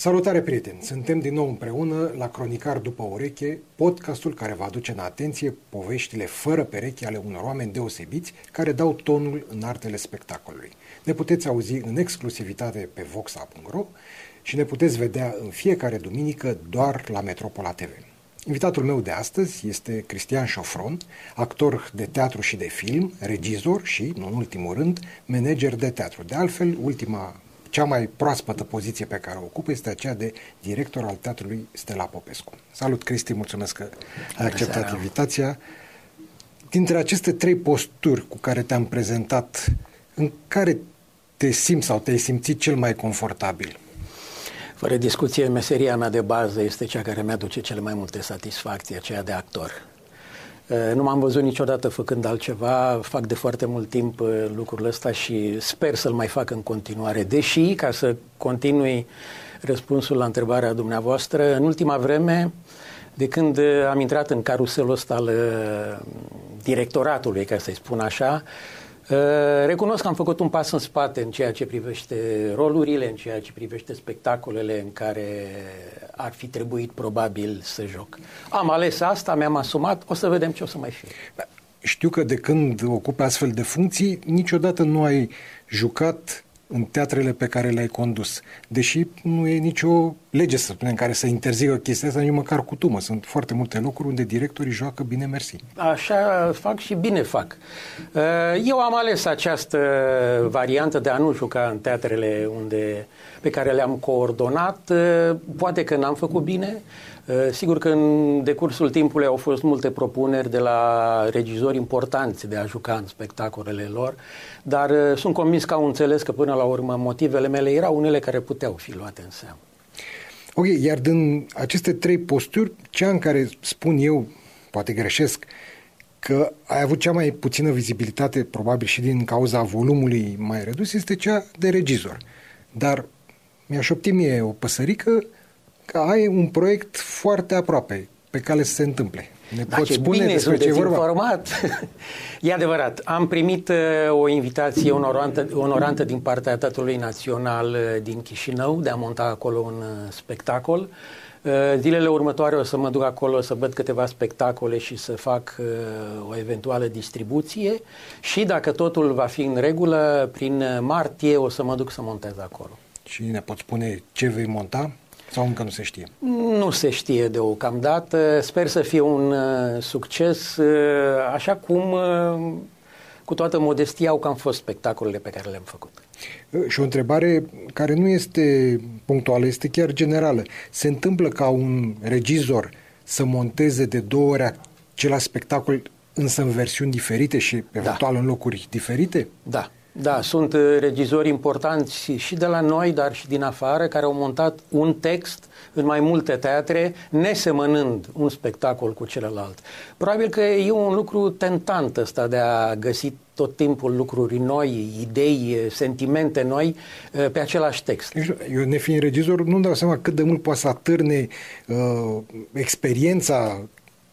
Salutare prieteni! Suntem din nou împreună la Cronicar după ureche, podcastul care va aduce în atenție poveștile fără pereche ale unor oameni deosebiți care dau tonul în artele spectacolului. Ne puteți auzi în exclusivitate pe voxa.ro și ne puteți vedea în fiecare duminică doar la Metropola TV. Invitatul meu de astăzi este Cristian Șofron, actor de teatru și de film, regizor și, nu în ultimul rând, manager de teatru. De altfel, ultima cea mai proaspătă poziție pe care o ocupă este aceea de director al Teatrului Stella Popescu. Salut, Cristi, mulțumesc că ai acceptat seara. invitația. Dintre aceste trei posturi cu care te-am prezentat, în care te simți sau te-ai simțit cel mai confortabil? Fără discuție, meseria mea de bază este cea care mi-aduce cele mai multe satisfacții, aceea de actor. Eh, nu m-am văzut niciodată făcând altceva, fac de foarte mult timp eh, lucrul ăsta și sper să-l mai fac în continuare. Deși, ca să continui răspunsul la întrebarea dumneavoastră, în ultima vreme, de când eh, am intrat în caruselul ăsta al directoratului, ca să-i spun așa, Uh, recunosc că am făcut un pas în spate în ceea ce privește rolurile, în ceea ce privește spectacolele în care ar fi trebuit probabil să joc. Am ales asta, mi-am asumat, o să vedem ce o să mai fie. Știu că de când ocupi astfel de funcții, niciodată nu ai jucat în teatrele pe care le-ai condus. Deși nu e nicio lege, să spunem, care să interzică chestia asta, nici măcar cu tumă. Sunt foarte multe locuri unde directorii joacă bine mersi. Așa fac și bine fac. Uh, eu am ales această variantă de a nu juca în teatrele unde, pe care le-am coordonat. Uh, poate că n-am făcut bine, Eh, sigur că în decursul timpului au fost multe propuneri de la regizori importanți de a juca în spectacolele lor, dar eh, sunt convins că au înțeles că până la urmă motivele mele erau unele care puteau fi luate în seamă. Ok, iar din aceste trei posturi, cea în care spun eu, poate greșesc, că ai avut cea mai puțină vizibilitate, probabil și din cauza volumului mai redus, este cea de regizor. Dar mi-a șoptit mie o păsărică că ai un proiect foarte aproape pe care să se întâmple. Ne da, poți spune bine, despre ce vorba? informat. e adevărat. Am primit uh, o invitație onorantă, onorantă din partea Teatrului Național uh, din Chișinău de a monta acolo un uh, spectacol. Uh, zilele următoare o să mă duc acolo să văd câteva spectacole și să fac uh, o eventuală distribuție și dacă totul va fi în regulă, prin martie o să mă duc să montez acolo. Și ne poți spune ce vei monta? Sau încă nu se știe? Nu se știe deocamdată. Sper să fie un uh, succes, uh, așa cum, uh, cu toată modestia, au cam fost spectacolele pe care le-am făcut. Și o întrebare care nu este punctuală, este chiar generală. Se întâmplă ca un regizor să monteze de două ori același spectacol, însă în versiuni diferite și eventual da. în locuri diferite? Da. Da, sunt uh, regizori importanți și de la noi, dar și din afară, care au montat un text în mai multe teatre, nesemănând un spectacol cu celălalt. Probabil că e un lucru tentant ăsta de a găsi tot timpul lucruri noi, idei, sentimente noi uh, pe același text. Eu, nefiind regizor, nu-mi dau seama cât de mult poate să atârne uh, experiența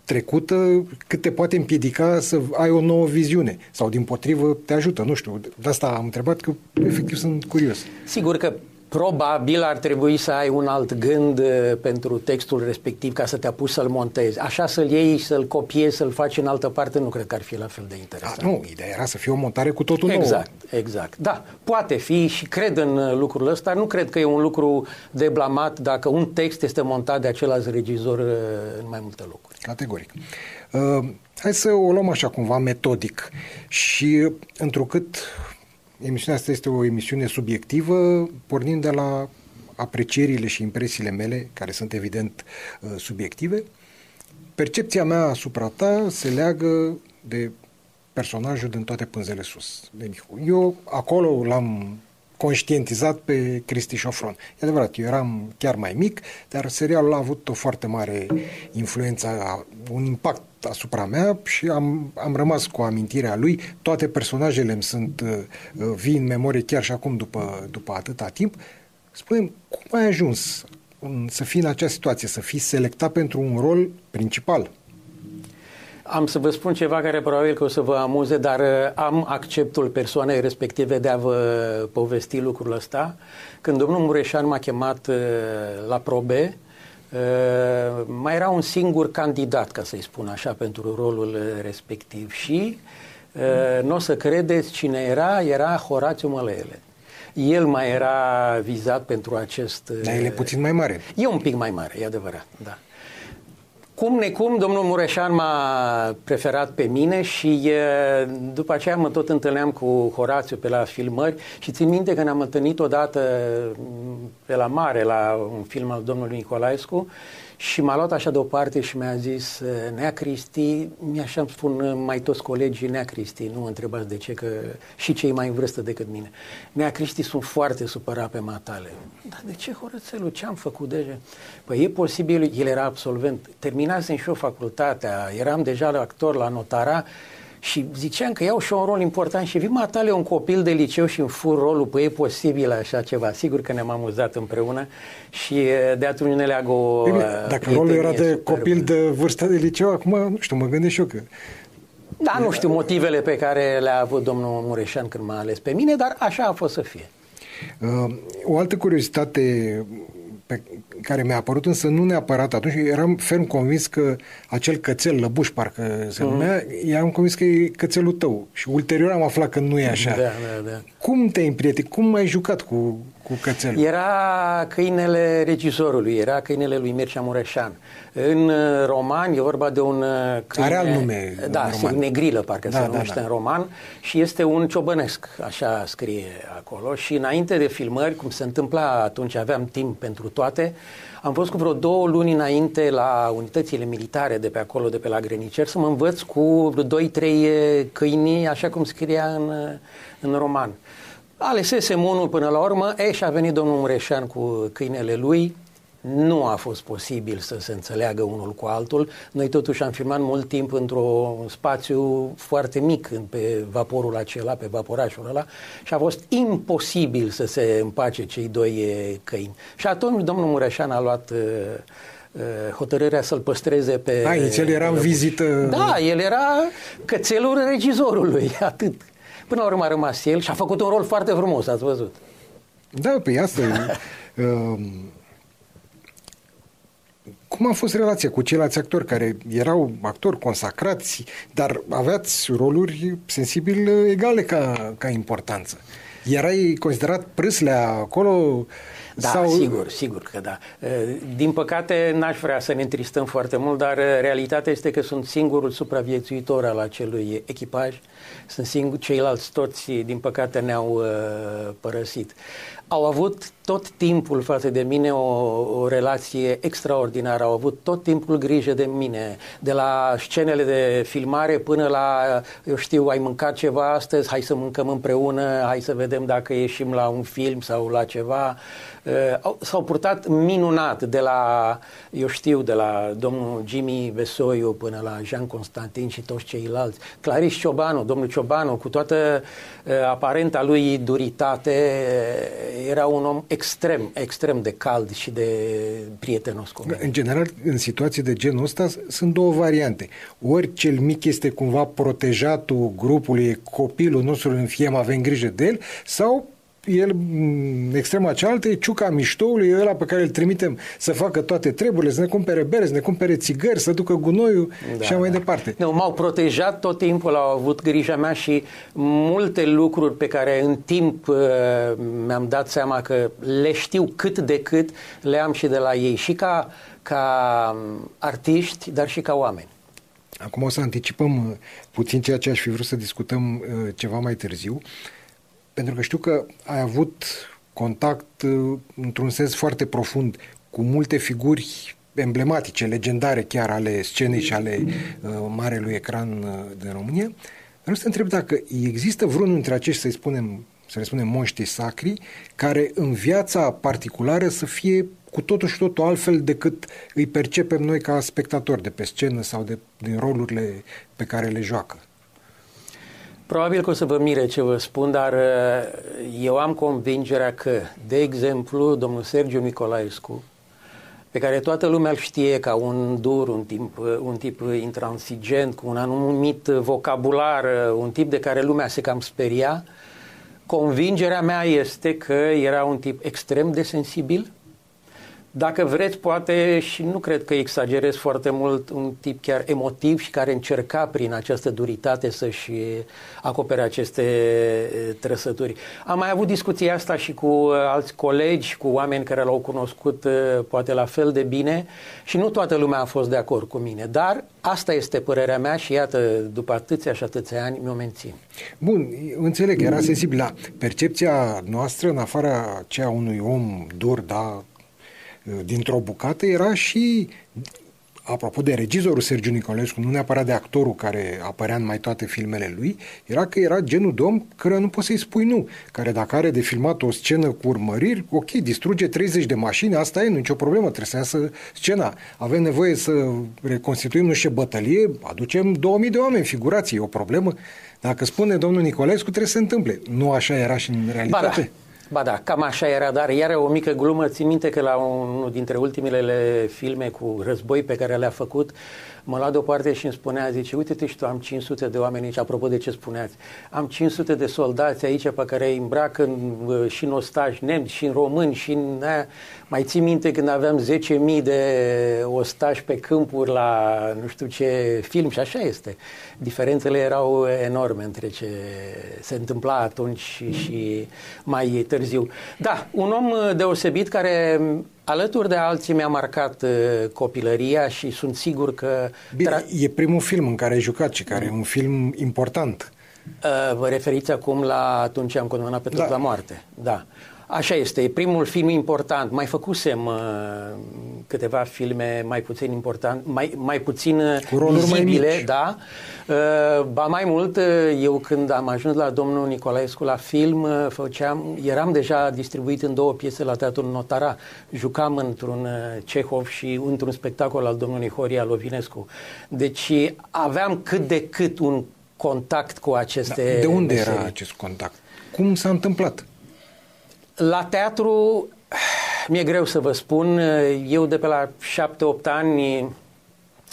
trecută cât te poate împiedica să ai o nouă viziune sau din potrivă te ajută, nu știu. De asta am întrebat că efectiv sunt curios. Sigur că probabil ar trebui să ai un alt gând uh, pentru textul respectiv ca să te apuci să-l montezi. Așa să-l iei, să-l copiezi, să-l faci în altă parte, nu cred că ar fi la fel de interesant. A, nu, ideea era să fie o montare cu totul nou. Exact, exact. Da, poate fi și cred în uh, lucrul ăsta. Nu cred că e un lucru de blamat dacă un text este montat de același regizor uh, în mai multe locuri. Categoric. Uh, hai să o luăm așa cumva metodic și întrucât Emisiunea asta este o emisiune subiectivă, pornind de la aprecierile și impresiile mele, care sunt evident uh, subiective. Percepția mea asupra ta se leagă de personajul din toate pânzele sus, de Mihu. Eu acolo l-am conștientizat pe Cristi Șofron. E adevărat, eu eram chiar mai mic, dar serialul a avut o foarte mare influență, un impact asupra mea și am, am rămas cu amintirea lui. Toate personajele îmi sunt uh, uh vii în memorie chiar și acum după, după atâta timp. Spunem, cum ai ajuns în, să fii în această situație, să fii selectat pentru un rol principal? Am să vă spun ceva care probabil că o să vă amuze, dar uh, am acceptul persoanei respective de a vă povesti lucrul ăsta. Când domnul Mureșan m-a chemat uh, la probe, uh, mai era un singur candidat, ca să-i spun așa, pentru rolul respectiv și nu o să credeți cine era, era Horațiu Mălele. El mai era vizat pentru acest... Dar el e puțin mai mare. E un pic mai mare, e adevărat, da. Cum necum, domnul Mureșan m-a preferat pe mine și după aceea mă tot întâlneam cu Horațiu pe la filmări și țin minte că ne-am întâlnit odată pe la mare, la un film al domnului Nicolaescu și m-a luat așa deoparte și mi-a zis, Nea Cristi, mi-așa îmi spun mai toți colegii, Nea Cristi, nu mă întrebați de ce, că și cei mai în vârstă decât mine. Nea Cristi sunt foarte supărat pe matale. Dar de ce, Horățelu, ce am făcut deja? Păi e posibil, el era absolvent, terminasem și eu facultatea, eram deja actor la notara, și ziceam că iau și un rol important și vii matale un copil de liceu și îmi fur rolul, păi e posibil așa ceva. Sigur că ne-am amuzat împreună și de atunci ne leagă o Bine, Dacă rolul era de copil de vârstă de liceu, acum, nu știu, mă gândesc și eu că... Da, nu știu motivele pe care le-a avut domnul Mureșan când m-a ales pe mine, dar așa a fost să fie. Uh, o altă curiozitate pe care mi-a apărut însă nu neapărat atunci, eram ferm convins că acel cățel, lăbuș parcă se mhm. numea, mm. eram convins că e cățelul tău și ulterior am aflat că nu e așa. Da, da, da. Cum te-ai împrietenit? Cum ai jucat cu, cu cățelul? Era câinele regizorului, era câinele lui Mircea Mureșan. În uh, roman e vorba de un uh, câine... Are alt nume Da, sigur, negrilă parcă da, se da, numește da, da. în roman și este un ciobănesc, așa scrie acolo și înainte de filmări, cum se întâmpla atunci, aveam timp pentru toate, am fost cu vreo două luni înainte la unitățile militare de pe acolo, de pe la Grenicer, să mă învăț cu doi, trei câini, așa cum scria în, în roman. Alesesem unul până la urmă, e, și a venit domnul Mureșan cu câinele lui, nu a fost posibil să se înțeleagă unul cu altul. Noi totuși am filmat mult timp într-un spațiu foarte mic pe vaporul acela, pe vaporașul ăla și a fost imposibil să se împace cei doi câini. Și atunci domnul Mureșan a luat hotărârea să-l păstreze pe... Da, inițial era în vizită... Da, el era cățelul regizorului, atât. Până la urmă a rămas el și a făcut un rol foarte frumos, ați văzut. Da, pe păi asta e. uh, cum a fost relația cu ceilalți actori care erau actori consacrați, dar aveați roluri sensibil egale ca, ca importanță? Erai considerat prâslea acolo? Da, sau... sigur, sigur că da. Din păcate, n-aș vrea să ne întristăm foarte mult, dar realitatea este că sunt singurul supraviețuitor al acelui echipaj. Sunt singur, ceilalți toți, din păcate, ne-au părăsit au avut tot timpul față de mine o, o relație extraordinară, au avut tot timpul grijă de mine, de la scenele de filmare până la, eu știu, ai mâncat ceva astăzi, hai să mâncăm împreună, hai să vedem dacă ieșim la un film sau la ceva. Uh, s-au purtat minunat de la, eu știu, de la domnul Jimmy Vesoiu până la Jean Constantin și toți ceilalți. Clarice Ciobanu, domnul Ciobanu, cu toată uh, aparenta lui duritate, era un om extrem, extrem de cald și de prietenos cu mine. În general, în situații de genul ăsta sunt două variante. Ori cel mic este cumva protejatul grupului, copilul nostru în fie avem grijă de el, sau el, în extrema cealaltă, e ciuca miștoului, e ăla pe care îl trimitem să facă toate treburile, să ne cumpere bere, să ne cumpere țigări, să ducă gunoiul da, și mai da. departe. Nu, m-au protejat tot timpul, au avut grija mea și multe lucruri pe care în timp uh, mi-am dat seama că le știu cât de cât, le am și de la ei, și ca, ca artiști, dar și ca oameni. Acum o să anticipăm uh, puțin ceea ce aș fi vrut să discutăm uh, ceva mai târziu. Uh, pentru că știu că ai avut contact uh, într-un sens foarte profund cu multe figuri emblematice, legendare chiar ale scenei și ale uh, marelui ecran uh, din România. Vreau să te întreb dacă există vreunul dintre acești, să spunem, să le spunem monștri sacri, care în viața particulară să fie cu totul și totul altfel decât îi percepem noi ca spectatori de pe scenă sau de, din rolurile pe care le joacă. Probabil că o să vă mire ce vă spun, dar uh, eu am convingerea că, de exemplu, domnul Sergiu Nicolaescu, pe care toată lumea îl știe ca un dur, un tip, un tip intransigent, cu un anumit vocabular, un tip de care lumea se cam speria, convingerea mea este că era un tip extrem de sensibil, dacă vreți, poate, și nu cred că exagerez foarte mult, un tip chiar emotiv și care încerca prin această duritate să-și acopere aceste trăsături. Am mai avut discuția asta și cu alți colegi, cu oameni care l-au cunoscut poate la fel de bine și nu toată lumea a fost de acord cu mine, dar asta este părerea mea și iată, după atâția și atâția ani, mi-o mențin. Bun, înțeleg, era sensibil la percepția noastră, în afara ceea unui om dur, da, dintr-o bucată era și apropo de regizorul Sergiu Nicolescu, nu neapărat de actorul care apărea în mai toate filmele lui, era că era genul de om care nu poți să-i spui nu, care dacă are de filmat o scenă cu urmăriri, ok, distruge 30 de mașini, asta e, nicio problemă, trebuie să iasă scena. Avem nevoie să reconstituim nu știu bătălie, aducem 2000 de oameni, figurații, e o problemă. Dacă spune domnul Nicolescu, trebuie să se întâmple. Nu așa era și în realitate? Ba da. Ba da, cam așa era, dar iar o mică glumă, țin minte că la unul dintre ultimele filme cu război pe care le-a făcut, mă lua deoparte și îmi spunea, zice, uite-te și tu, am 500 de oameni aici, apropo de ce spuneați, am 500 de soldați aici pe care îi îmbrac în, și în ostași nemți, și în români, și în aia. Mai țin minte când aveam 10.000 de ostași pe câmpuri la nu știu ce film și așa este. Diferențele erau enorme între ce se întâmpla atunci și, și mai târziu. Da, un om deosebit care alături de alții mi-a marcat uh, copilăria și sunt sigur că... Bine, tra- e primul film în care ai jucat și care e un film important. Uh, vă referiți acum la atunci am condamnat pe tot da. la moarte. Da. Așa este, e primul film important. Mai făcusem uh, câteva filme mai puțin important, mai, mai puțin uh, Cu vizibile, mai da. Uh, ba mai mult, uh, eu când am ajuns la domnul Nicolaescu la film, uh, făceam, eram deja distribuit în două piese la Teatrul Notara. Jucam într-un uh, Cehov și într-un spectacol al domnului Horia Lovinescu. Deci aveam cât de cât un contact cu aceste da, De unde meserii. era acest contact? Cum s-a întâmplat? La teatru, mi-e greu să vă spun, eu de pe la 7-8 ani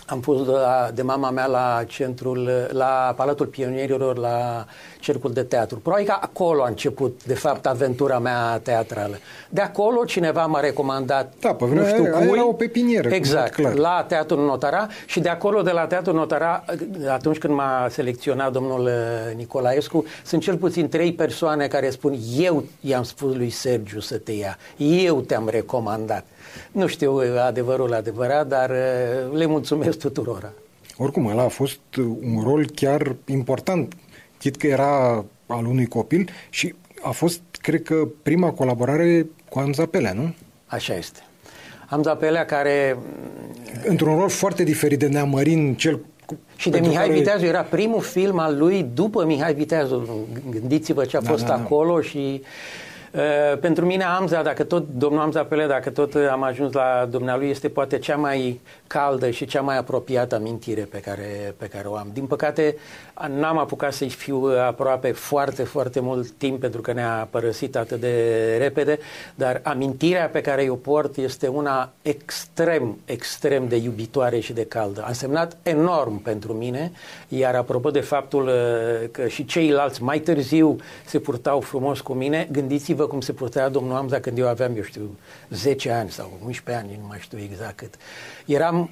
am fost de, de mama mea la centrul, la Palatul Pionierilor, la Cercul de Teatru. Probabil că acolo a început, de fapt, aventura mea teatrală. De acolo cineva m-a recomandat, da, pe nu știu cui. Era o pepinieră. Exact, clar. la Teatrul Notara și de acolo, de la Teatrul Notara, atunci când m-a selecționat domnul uh, Nicolaescu, sunt cel puțin trei persoane care spun, eu i-am spus lui Sergiu să te ia, eu te-am recomandat. Nu știu adevărul adevărat, dar uh, le mulțumesc tuturora. Oricum, ăla a fost un rol chiar important, chit că era al unui copil și a fost, cred că, prima colaborare cu Amza Pelea, nu? Așa este. Amza Pelea care... Într-un rol foarte diferit de Neamărin, cel și de Mihai care... Viteazu era primul film al lui după Mihai Viteazu. Gândiți-vă ce a da, fost da, da. acolo și Uh, pentru mine Amza, dacă tot, domnul Amza Pele, dacă tot am ajuns la dumnealui, este poate cea mai caldă și cea mai apropiată amintire pe care, pe care o am. Din păcate, n-am apucat să-i fiu aproape foarte, foarte mult timp pentru că ne-a părăsit atât de repede, dar amintirea pe care o port este una extrem, extrem de iubitoare și de caldă. A însemnat enorm pentru mine, iar apropo de faptul uh, că și ceilalți mai târziu se purtau frumos cu mine, gândiți-vă cum se purtea domnul Amza când eu aveam, eu știu, 10 ani sau 11 ani, nu mai știu exact cât. Eram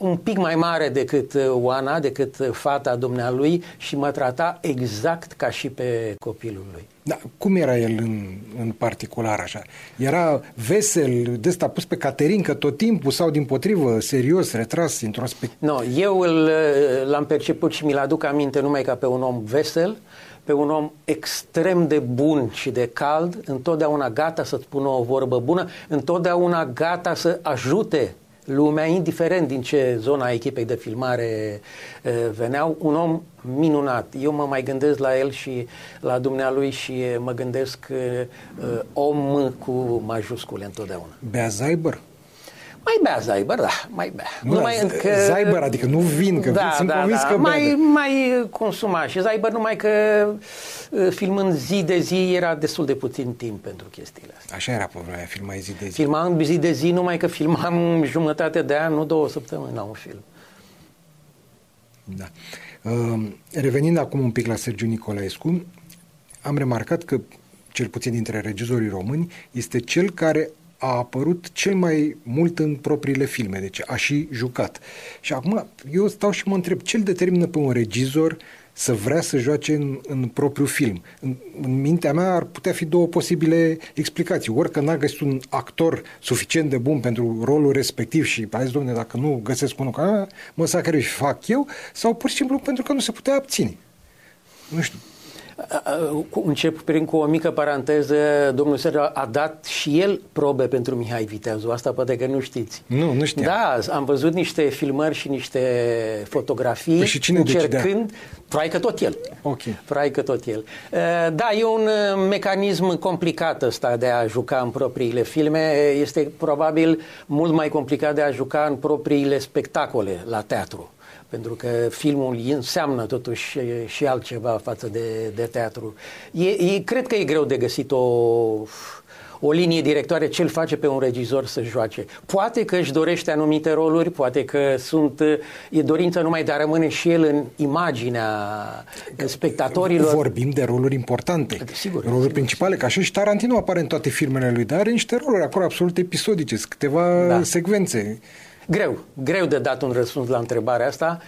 un pic mai mare decât uh, Oana, decât uh, fata dumnealui și mă trata exact ca și pe copilul lui. Da, cum era el în, în particular așa? Era vesel, de ăsta pus pe Caterinca tot timpul sau din potrivă, serios, retras, introspect? Nu, no, eu îl, uh, l-am perceput și mi-l aduc aminte numai ca pe un om vesel, pe un om extrem de bun și de cald, întotdeauna gata să spună o vorbă bună, întotdeauna gata să ajute lumea, indiferent din ce zona a echipei de filmare veneau, un om minunat. Eu mă mai gândesc la el și la dumnealui și mă gândesc om cu majuscule întotdeauna. Bea Zaiber? Mai bea Zaibăr, da, mai bea. Nu, numai că... Zaibăr, adică nu vin, că da, sunt da, convins da. că mai, bea. mai consuma și Zaibăr numai că uh, filmând zi de zi era destul de puțin timp pentru chestiile astea. Așa era problema, filmai zi de zi. Filmam zi de zi, numai că filmam jumătate de an, nu două săptămâni la un film. Da. Uh, revenind acum un pic la Sergiu Nicolaescu, am remarcat că cel puțin dintre regizorii români, este cel care a apărut cel mai mult în propriile filme, deci a și jucat. Și acum eu stau și mă întreb, ce îl determină pe un regizor să vrea să joace în, în propriul film? În, în mintea mea ar putea fi două posibile explicații. Ori că n-a găsit un actor suficient de bun pentru rolul respectiv și a zis, domne, dacă nu găsesc unul ca mă sacrific și fac eu, sau pur și simplu pentru că nu se putea abține. Nu știu. Încep prin cu o mică paranteză. Domnul Sergiu a dat și el probe pentru Mihai Viteazu. Asta poate că nu știți. Nu, nu știam. Da, am văzut niște filmări și niște fotografii. Păi și cine încercând, Probabil că tot el. Ok. Probabil că tot el. Da, e un mecanism complicat ăsta de a juca în propriile filme. Este probabil mult mai complicat de a juca în propriile spectacole la teatru pentru că filmul înseamnă totuși și altceva față de, de teatru. E, e, cred că e greu de găsit o, o linie directoare ce îl face pe un regizor să joace. Poate că își dorește anumite roluri, poate că sunt, e dorința numai de a rămâne și el în imaginea spectatorilor. Vorbim de roluri importante, sigur, roluri sigur, principale, sigur. ca și Tarantino apare în toate filmele lui, dar are niște roluri acolo absolut episodice, câteva da. secvențe. Greu, greu de dat un răspuns la întrebarea asta.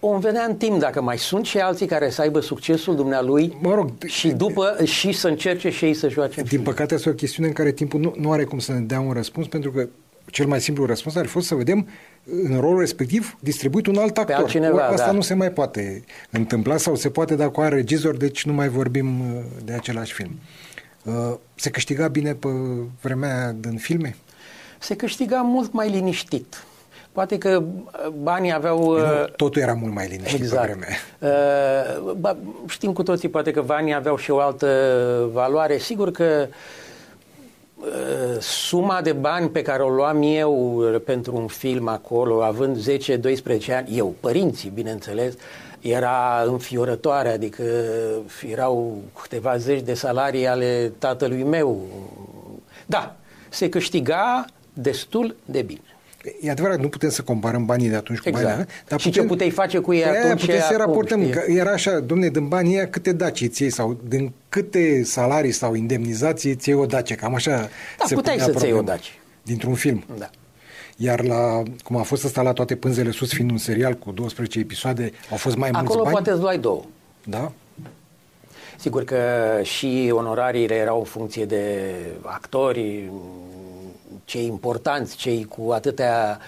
O vedea în timp dacă mai sunt și alții care să aibă succesul dumnealui mă rog, și după și să încerce și ei să joace. Din păcate, asta e o chestiune în care timpul nu, nu are cum să ne dea un răspuns, pentru că cel mai simplu răspuns ar fi fost să vedem în rolul respectiv distribuit un alt actor. Pe altcineva, Asta da. nu se mai poate întâmpla sau se poate dacă are regizor, deci nu mai vorbim uh, de același film. Uh, se câștiga bine pe vremea din filme? Se câștiga mult mai liniștit. Poate că uh, banii aveau... Nu, uh, totul era mult mai liniștit exact. pe vreme. Uh, știm cu toții, poate că banii aveau și o altă valoare. Sigur că suma de bani pe care o luam eu pentru un film acolo, având 10-12 ani, eu, părinții, bineînțeles, era înfiorătoare, adică erau câteva zeci de salarii ale tatălui meu. Da, se câștiga destul de bine. E adevărat, nu putem să comparăm banii de atunci exact. cu banii Dar și putem, ce puteai face cu ei atunci putem să acum, raportăm. Știi? Era așa, domne, din banii ăia câte daci îți iei sau din câte salarii sau indemnizații îți iei o dace. Cam așa da, se puteai să-ți iei o dace. Dintr-un film. Da. Iar la, cum a fost ăsta la toate pânzele sus, fiind un serial cu 12 episoade, au fost mai Acolo mulți bani? Acolo poate îți luai două. Da? Sigur că și onorariile erau în funcție de actori, cei importanți, cei cu atâtea,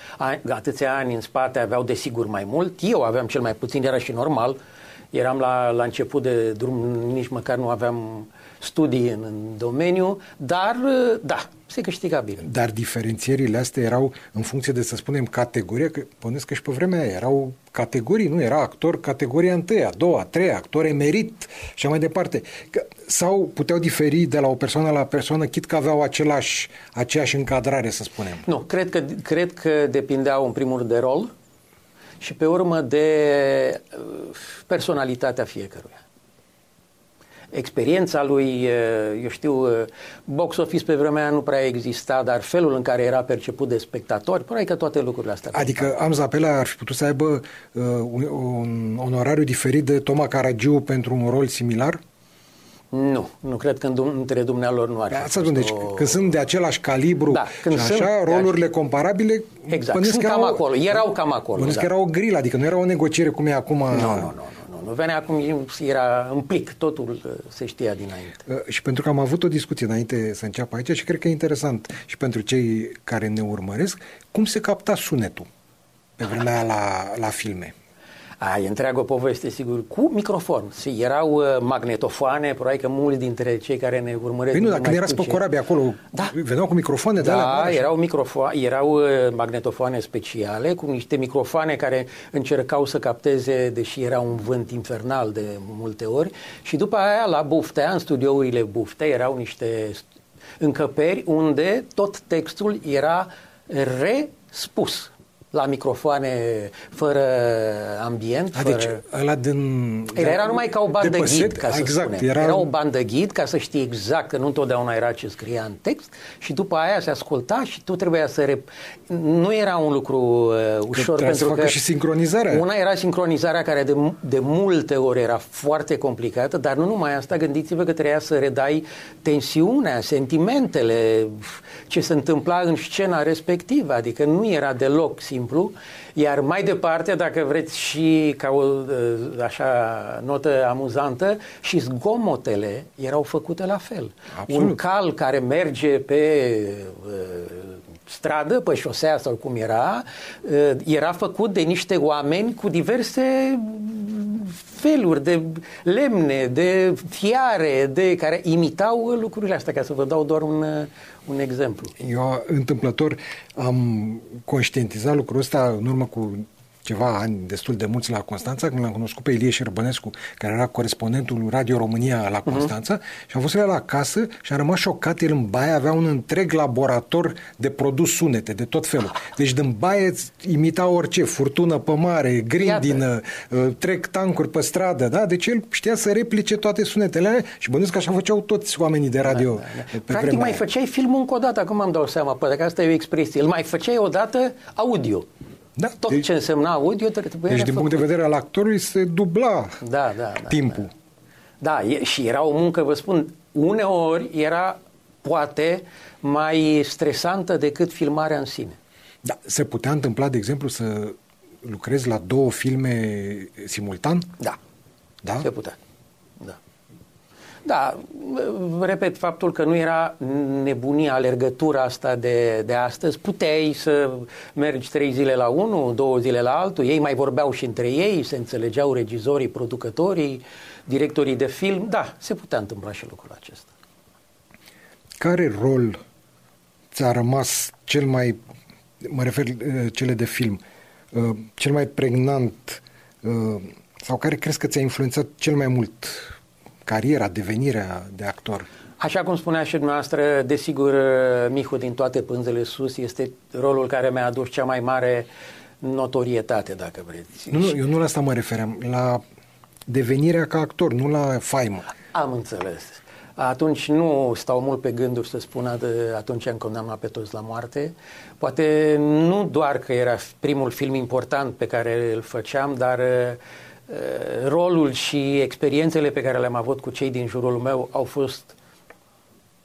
atâția ani în spate aveau desigur mai mult. Eu aveam cel mai puțin, era și normal. Eram la, la început de drum, nici măcar nu aveam studii în, în domeniu, dar da, se câștiga bine. Dar diferențierile astea erau în funcție de, să spunem, categorie, că pănesc că și pe vremea aia erau categorii, nu? Era actor categoria întâia, a doua, a treia, actor emerit și mai departe. Că, sau puteau diferi de la o persoană la persoană, chit că aveau același, aceeași încadrare, să spunem. Nu, cred că, cred că depindeau în primul rând de rol și pe urmă de uh, personalitatea fiecăruia experiența lui, eu știu, box office pe vremea aia nu prea exista, dar felul în care era perceput de spectatori, păi că toate lucrurile astea. Adică Amza Apela ar fi putut să aibă uh, un, un onorariu diferit de Toma Caragiu pentru un rol similar? Nu, nu cred că între dumnealor nu are. Asta o... deci, când sunt de același calibru da, când și așa, rolurile de comparabile... Exact, sunt cam erau, acolo, erau cam acolo. da. că era o grilă, adică nu era o negociere cum e acum... Nu, nu, nu. Nu venea acum, era în plic, totul uh, se știa dinainte. Uh, și pentru că am avut o discuție înainte să înceapă aici și cred că e interesant și pentru cei care ne urmăresc, cum se capta sunetul pe vremea la, la filme. A, e întreagă poveste, sigur, cu microfon. Și erau uh, magnetofoane, probabil că mulți dintre cei care ne urmăresc... Păi nu, dacă erați pe corabie acolo, da. veneau cu microfoane de Da, alea erau, microfo- erau uh, magnetofoane speciale, cu niște microfoane care încercau să capteze, deși era un vânt infernal de multe ori. Și după aia, la Buftea, în studiourile Buftea, erau niște încăperi unde tot textul era respus la microfoane fără ambient. A, deci fără... ăla din... Era, era numai ca o bandă ghid, ca să exact, spunem. Era... era o bandă ghid ca să știi exact că nu întotdeauna era ce scria în text și după aia se asculta și tu trebuia să... Rep... Nu era un lucru uh, ușor că pentru că... și sincronizarea. Una era sincronizarea care de, de multe ori era foarte complicată, dar nu numai asta, gândiți-vă că trebuia să redai tensiunea, sentimentele, ce se întâmpla în scena respectivă, adică nu era deloc simplu, iar mai departe, dacă vreți și ca o așa notă amuzantă, și zgomotele erau făcute la fel. Absolut. Un cal care merge pe uh, stradă, pe șosea sau cum era, uh, era făcut de niște oameni cu diverse feluri de lemne, de fiare, de care imitau lucrurile astea, ca să vă dau doar un, un exemplu. Eu, întâmplător, am conștientizat lucrul ăsta în urmă cu ceva ani destul de mulți la Constanța, când l-am cunoscut pe Ilie Șerbănescu, care era corespondentul Radio România la mhm. Constanța, uh-huh. și am fost la casă și am rămas șocat. El în baie avea un întreg laborator de produs sunete, de tot felul. Deci din baie imita orice, furtună pe mare, grindină, Iată. Uh, trec tancuri pe stradă, da? Deci el știa să replice toate sunetele alea și bănuiesc că așa făceau toți oamenii de radio. Da, da, da. Practic mai făceai filmul încă o dată, acum am dau seama, că asta e o expresie. Îl mai făceai odată audio. Da, Tot deci, ce însemna audio trebuia Deci, din punct de vedere al actorului, se dubla da, da, da, timpul. Da, da e, și era o muncă, vă spun, uneori era, poate, mai stresantă decât filmarea în sine. Da, se putea întâmpla, de exemplu, să lucrezi la două filme simultan? Da, da? se putea. Da, repet, faptul că nu era nebunia, alergătura asta de, de astăzi, puteai să mergi trei zile la unul, două zile la altul, ei mai vorbeau și între ei, se înțelegeau regizorii, producătorii, directorii de film, da, se putea întâmpla și lucrul acesta. Care rol ți-a rămas cel mai, mă refer uh, cele de film, uh, cel mai pregnant uh, sau care crezi că ți-a influențat cel mai mult cariera, devenirea de actor? Așa cum spunea și dumneavoastră, desigur, Mihu din toate pânzele sus este rolul care mi-a adus cea mai mare notorietate, dacă vreți. Nu, nu, eu nu la asta mă refeream, la devenirea ca actor, nu la faimă. Am înțeles. Atunci nu stau mult pe gânduri să spun atunci am condamnat pe toți la moarte. Poate nu doar că era primul film important pe care îl făceam, dar uh, Eh, rolul și experiențele pe care le-am avut cu cei din jurul meu au fost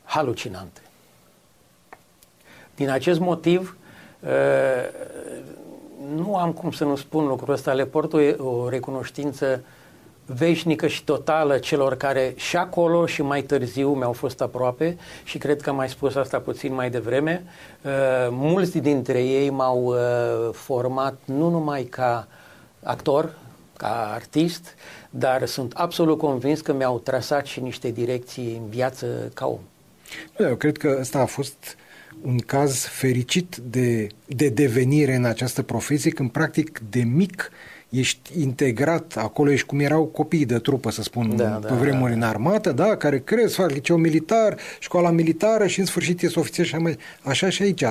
halucinante. Din acest motiv, eh, nu am cum să nu spun lucrul ăsta, le port o, o recunoștință veșnică și totală celor care și acolo și mai târziu mi-au fost aproape și cred că am mai spus asta puțin mai devreme. Eh, mulți dintre ei m-au format nu numai ca actor, ca artist, dar sunt absolut convins că mi-au trasat și niște direcții în viață ca om. Eu cred că ăsta a fost un caz fericit de, de devenire în această profesie, când practic de mic ești integrat, acolo ești cum erau copiii de trupă, să spun, da, pe da, vremuri da. în armată, da, care cresc, fac liceu militar, școala militară și în sfârșit ies ofițer și mai... Așa și aici.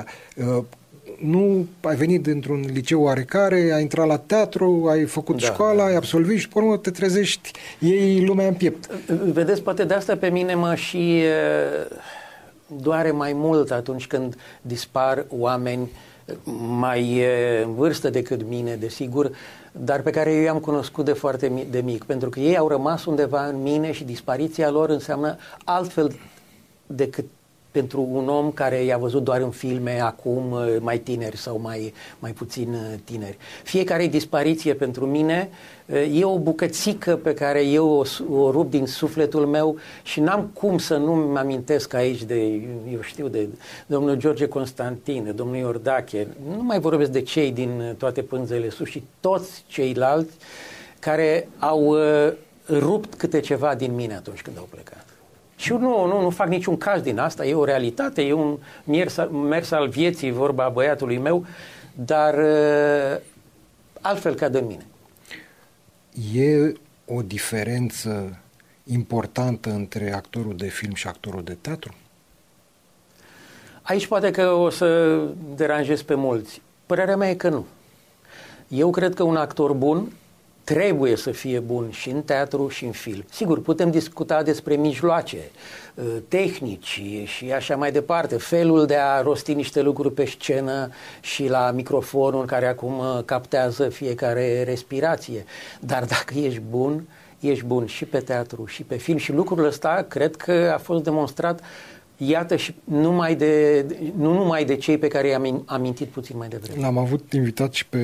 Uh, nu ai venit dintr-un liceu oarecare, ai intrat la teatru, ai făcut da, școala, da. ai absolvit și pe urmă te trezești, ei lumea în piept. Vedeți, poate de asta pe mine mă și doare mai mult atunci când dispar oameni mai în vârstă decât mine, desigur, dar pe care eu i-am cunoscut de foarte de mic, pentru că ei au rămas undeva în mine și dispariția lor înseamnă altfel decât pentru un om care i-a văzut doar în filme acum uh, mai tineri sau mai, mai puțin uh, tineri. Fiecare dispariție pentru mine uh, e o bucățică pe care eu o, o rup din sufletul meu și n-am cum să nu-mi amintesc aici de, eu știu, de domnul George Constantin, de domnul Iordache, nu mai vorbesc de cei din toate pânzele sus și toți ceilalți care au rupt câte ceva din mine atunci când au plecat. Și eu nu, nu, nu fac niciun caz din asta, e o realitate, e un mers, mers al vieții, vorba băiatului meu, dar uh, altfel ca de mine. E o diferență importantă între actorul de film și actorul de teatru? Aici poate că o să deranjez pe mulți. Părerea mea e că nu. Eu cred că un actor bun trebuie să fie bun și în teatru și în film. Sigur, putem discuta despre mijloace, uh, tehnici și așa mai departe, felul de a rosti niște lucruri pe scenă și la microfonul care acum uh, captează fiecare respirație. Dar dacă ești bun, ești bun și pe teatru și pe film și lucrul ăsta cred că a fost demonstrat iată și numai de, nu numai de cei pe care i-am amintit puțin mai devreme. L-am avut invitat și pe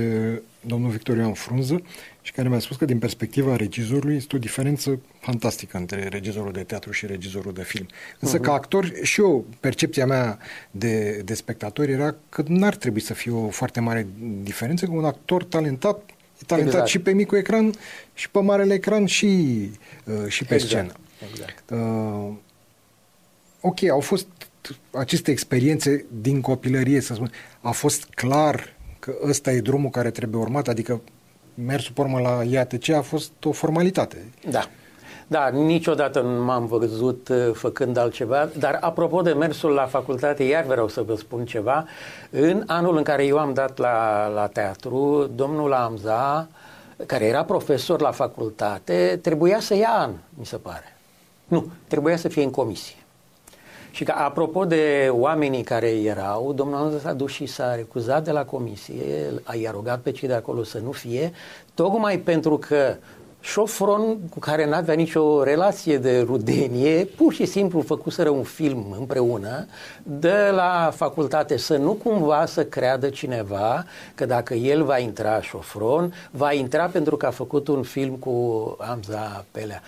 domnul Victorian Frunză și care mi-a spus că din perspectiva regizorului este o diferență fantastică între regizorul de teatru și regizorul de film. Însă uh-huh. ca actor și eu, percepția mea de, de spectator era că n-ar trebui să fie o foarte mare diferență, că un actor talentat e talentat exact. și pe micul ecran și pe marele ecran și, uh, și pe exact. scenă. Exact. Uh, ok, au fost aceste experiențe din copilărie, să spun, a fost clar că ăsta e drumul care trebuie urmat, adică mersul pe urmă la IATC a fost o formalitate. Da. Da, niciodată nu m-am văzut uh, făcând altceva, dar apropo de mersul la facultate, iar vreau să vă spun ceva. În anul în care eu am dat la, la teatru, domnul Amza, care era profesor la facultate, trebuia să ia an, mi se pare. Nu, trebuia să fie în comisie. Și că, apropo de oamenii care erau, domnul s-a dus și s-a recuzat de la comisie, i-a rugat pe cei de acolo să nu fie, tocmai pentru că șofron cu care n-avea nicio relație de rudenie, pur și simplu făcuseră un film împreună, de la facultate să nu cumva să creadă cineva că dacă el va intra șofron, va intra pentru că a făcut un film cu Amza Pelea.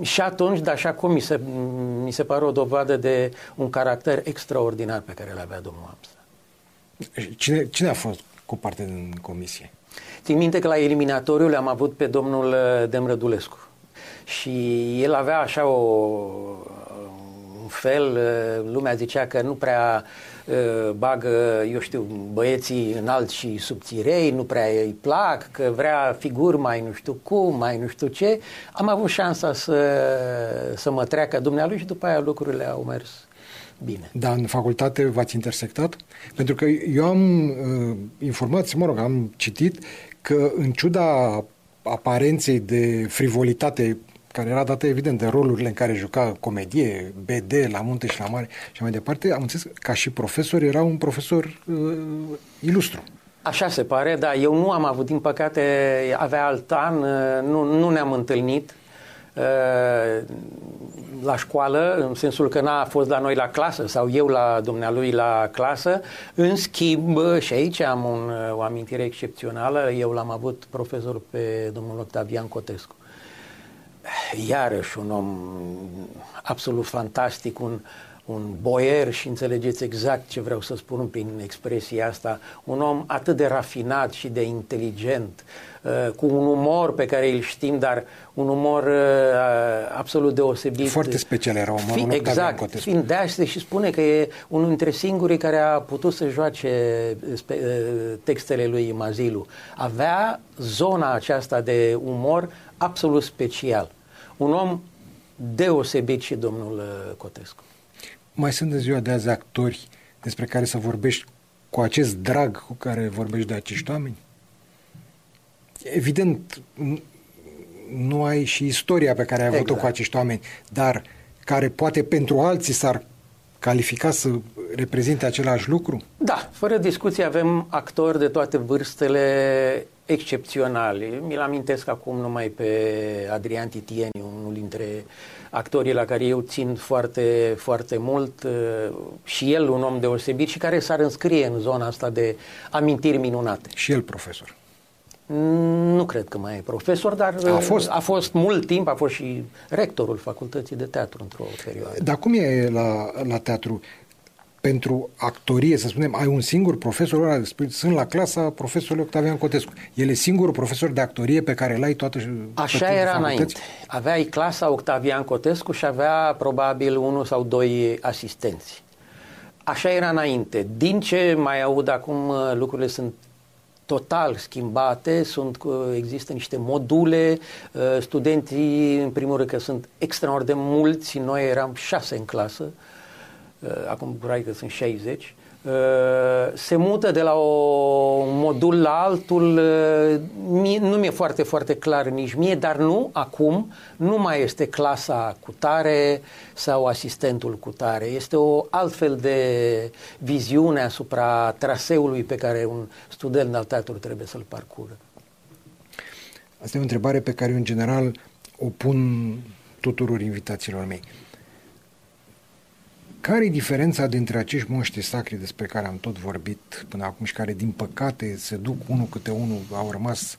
Și atunci, dar și acum mi se, mi se pare o dovadă de un caracter extraordinar pe care îl avea domnul Amza. Cine, cine a fost cu parte din comisie? Țin minte că la eliminatoriu le-am avut pe domnul uh, Demrădulescu și el avea așa o, un fel, uh, lumea zicea că nu prea uh, bagă, eu știu, băieții înalți și subțirei, nu prea îi plac, că vrea figuri mai nu știu cum, mai nu știu ce. Am avut șansa să, să mă treacă dumnealui și după aia lucrurile au mers bine. Dar în facultate v-ați intersectat? Pentru că eu am uh, informații, mă rog, am citit că în ciuda aparenței de frivolitate care era dată evident de rolurile în care juca comedie, BD, la munte și la mare și mai departe, am înțeles că ca și profesor era un profesor uh, ilustru. Așa se pare, dar eu nu am avut, din păcate, avea alt an, uh, nu, nu ne-am întâlnit. Uh, la școală, în sensul că n-a fost la noi la clasă sau eu la dumnealui la clasă. În schimb, și aici am un, o amintire excepțională, eu l-am avut profesor pe domnul Octavian Cotescu. Iarăși un om absolut fantastic, un, un boier și înțelegeți exact ce vreau să spun prin expresia asta, un om atât de rafinat și de inteligent, uh, cu un umor pe care îl știm, dar un umor uh, absolut deosebit. Foarte special era umorul Fi, Exact, fiind de asta și spune că e unul dintre singurii care a putut să joace uh, textele lui Mazilu. Avea zona aceasta de umor absolut special. Un om deosebit și domnul Cotescu. Mai sunt în ziua de azi actori despre care să vorbești cu acest drag cu care vorbești de acești oameni? Evident, nu ai și istoria pe care ai avut-o exact. cu acești oameni, dar care poate pentru alții s-ar califica să reprezinte același lucru? Da, fără discuție avem actori de toate vârstele excepționale. Mi-l amintesc acum numai pe Adrian Titieni, unul dintre actorii la care eu țin foarte, foarte mult uh, și el un om deosebit și care s-ar înscrie în zona asta de amintiri minunate. Și el profesor. Nu cred că mai e profesor, dar a fost, a fost mult timp, a fost și rectorul facultății de teatru într-o perioadă. Dar cum e la, la teatru? Pentru actorie, să spunem, ai un singur profesor, ăla, sunt la clasa profesorului Octavian Cotescu. El e singurul profesor de actorie pe care l-ai toată Așa era înainte. Aveai clasa Octavian Cotescu și avea probabil unul sau doi asistenți. Așa era înainte. Din ce mai aud acum, uh, lucrurile sunt total schimbate, sunt, uh, există niște module, uh, studenții, în primul rând că sunt extraordinar de mulți, noi eram șase în clasă, acum probabil că sunt 60, se mută de la un modul la altul, mie, nu mi-e foarte, foarte clar nici mie, dar nu, acum, nu mai este clasa cu tare sau asistentul cu tare. Este o altfel de viziune asupra traseului pe care un student al teatru trebuie să-l parcură. Asta e o întrebare pe care eu, în general, o pun tuturor invitațiilor mei. Care e diferența dintre acești moști sacri despre care am tot vorbit până acum și care, din păcate, se duc unul câte unul, au rămas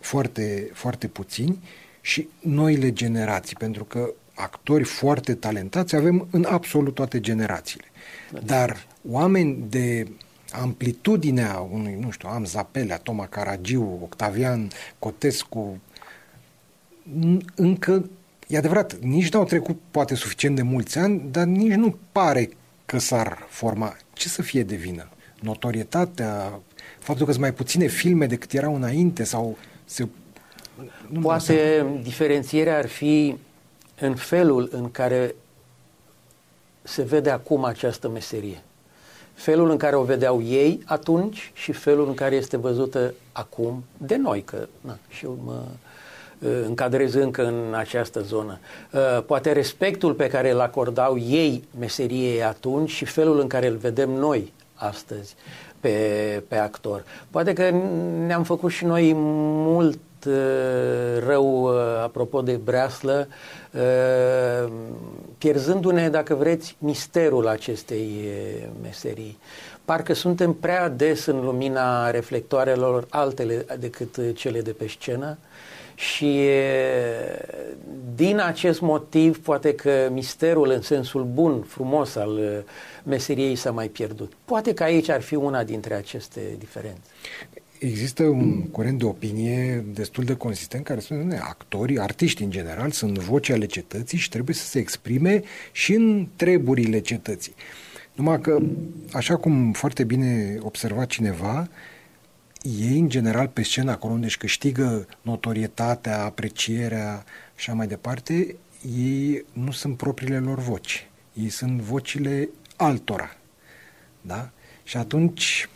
foarte, foarte puțini, și noile generații? Pentru că actori foarte talentați avem în absolut toate generațiile. Dar oameni de amplitudinea unui, nu știu, am Zapelea, Toma Caragiu, Octavian Cotescu, încă, e adevărat, nici n-au trecut poate suficient de mulți ani, dar nici nu pare că s-ar forma. Ce să fie de vină? Notorietatea, faptul că sunt mai puține filme decât erau înainte sau se... Nu poate diferențierea ar fi în felul în care se vede acum această meserie felul în care o vedeau ei atunci și felul în care este văzută acum de noi, că na, și eu mă uh, încadrez încă în această zonă. Uh, poate respectul pe care îl acordau ei meseriei atunci și felul în care îl vedem noi astăzi pe, pe actor. Poate că ne-am făcut și noi mult uh, rău apropo de breaslă, pierzându-ne, dacă vreți, misterul acestei meserii. Parcă suntem prea des în lumina reflectoarelor altele decât cele de pe scenă și din acest motiv poate că misterul în sensul bun, frumos al meseriei s-a mai pierdut. Poate că aici ar fi una dintre aceste diferențe. Există un curent de opinie destul de consistent care spune că actorii, artiști în general, sunt voce ale cetății și trebuie să se exprime și în treburile cetății. Numai că, așa cum foarte bine observa cineva, ei, în general, pe scenă, acolo unde își câștigă notorietatea, aprecierea și așa mai departe, ei nu sunt propriile lor voci. Ei sunt vocile altora. Da? Și atunci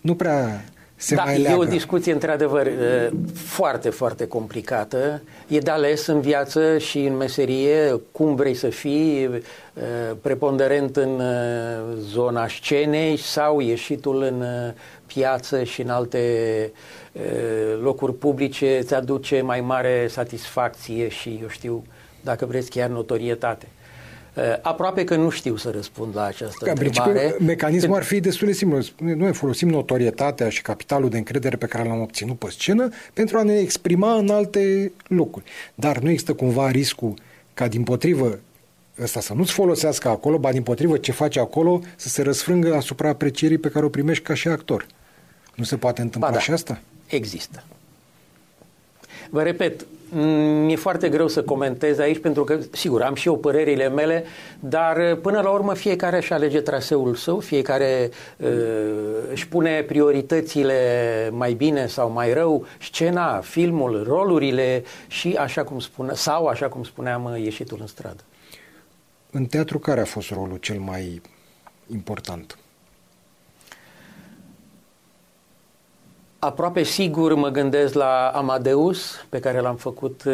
nu prea se da, mai leagă. e o discuție într-adevăr foarte, foarte complicată. E de ales în viață și în meserie cum vrei să fii, preponderent în zona scenei sau ieșitul în piață și în alte locuri publice îți aduce mai mare satisfacție și, eu știu, dacă vreți chiar notorietate. Uh, aproape că nu știu să răspund la această Ca întrebare. Mecanismul ar fi destul de simplu. Noi folosim notorietatea și capitalul de încredere pe care l-am obținut pe scenă pentru a ne exprima în alte locuri. Dar nu există cumva riscul ca din potrivă ăsta să nu-ți folosească acolo, ba din potrivă ce face acolo să se răsfrângă asupra aprecierii pe care o primești ca și actor. Nu se poate întâmpla ba da, și asta? Există. Vă repet, mi-e foarte greu să comentez aici pentru că, sigur, am și eu părerile mele, dar până la urmă fiecare își alege traseul său, fiecare uh, își pune prioritățile mai bine sau mai rău, scena, filmul, rolurile și așa cum spune, sau așa cum spuneam, ieșitul în stradă. În teatru care a fost rolul cel mai important? Aproape sigur mă gândesc la Amadeus, pe care l-am făcut uh,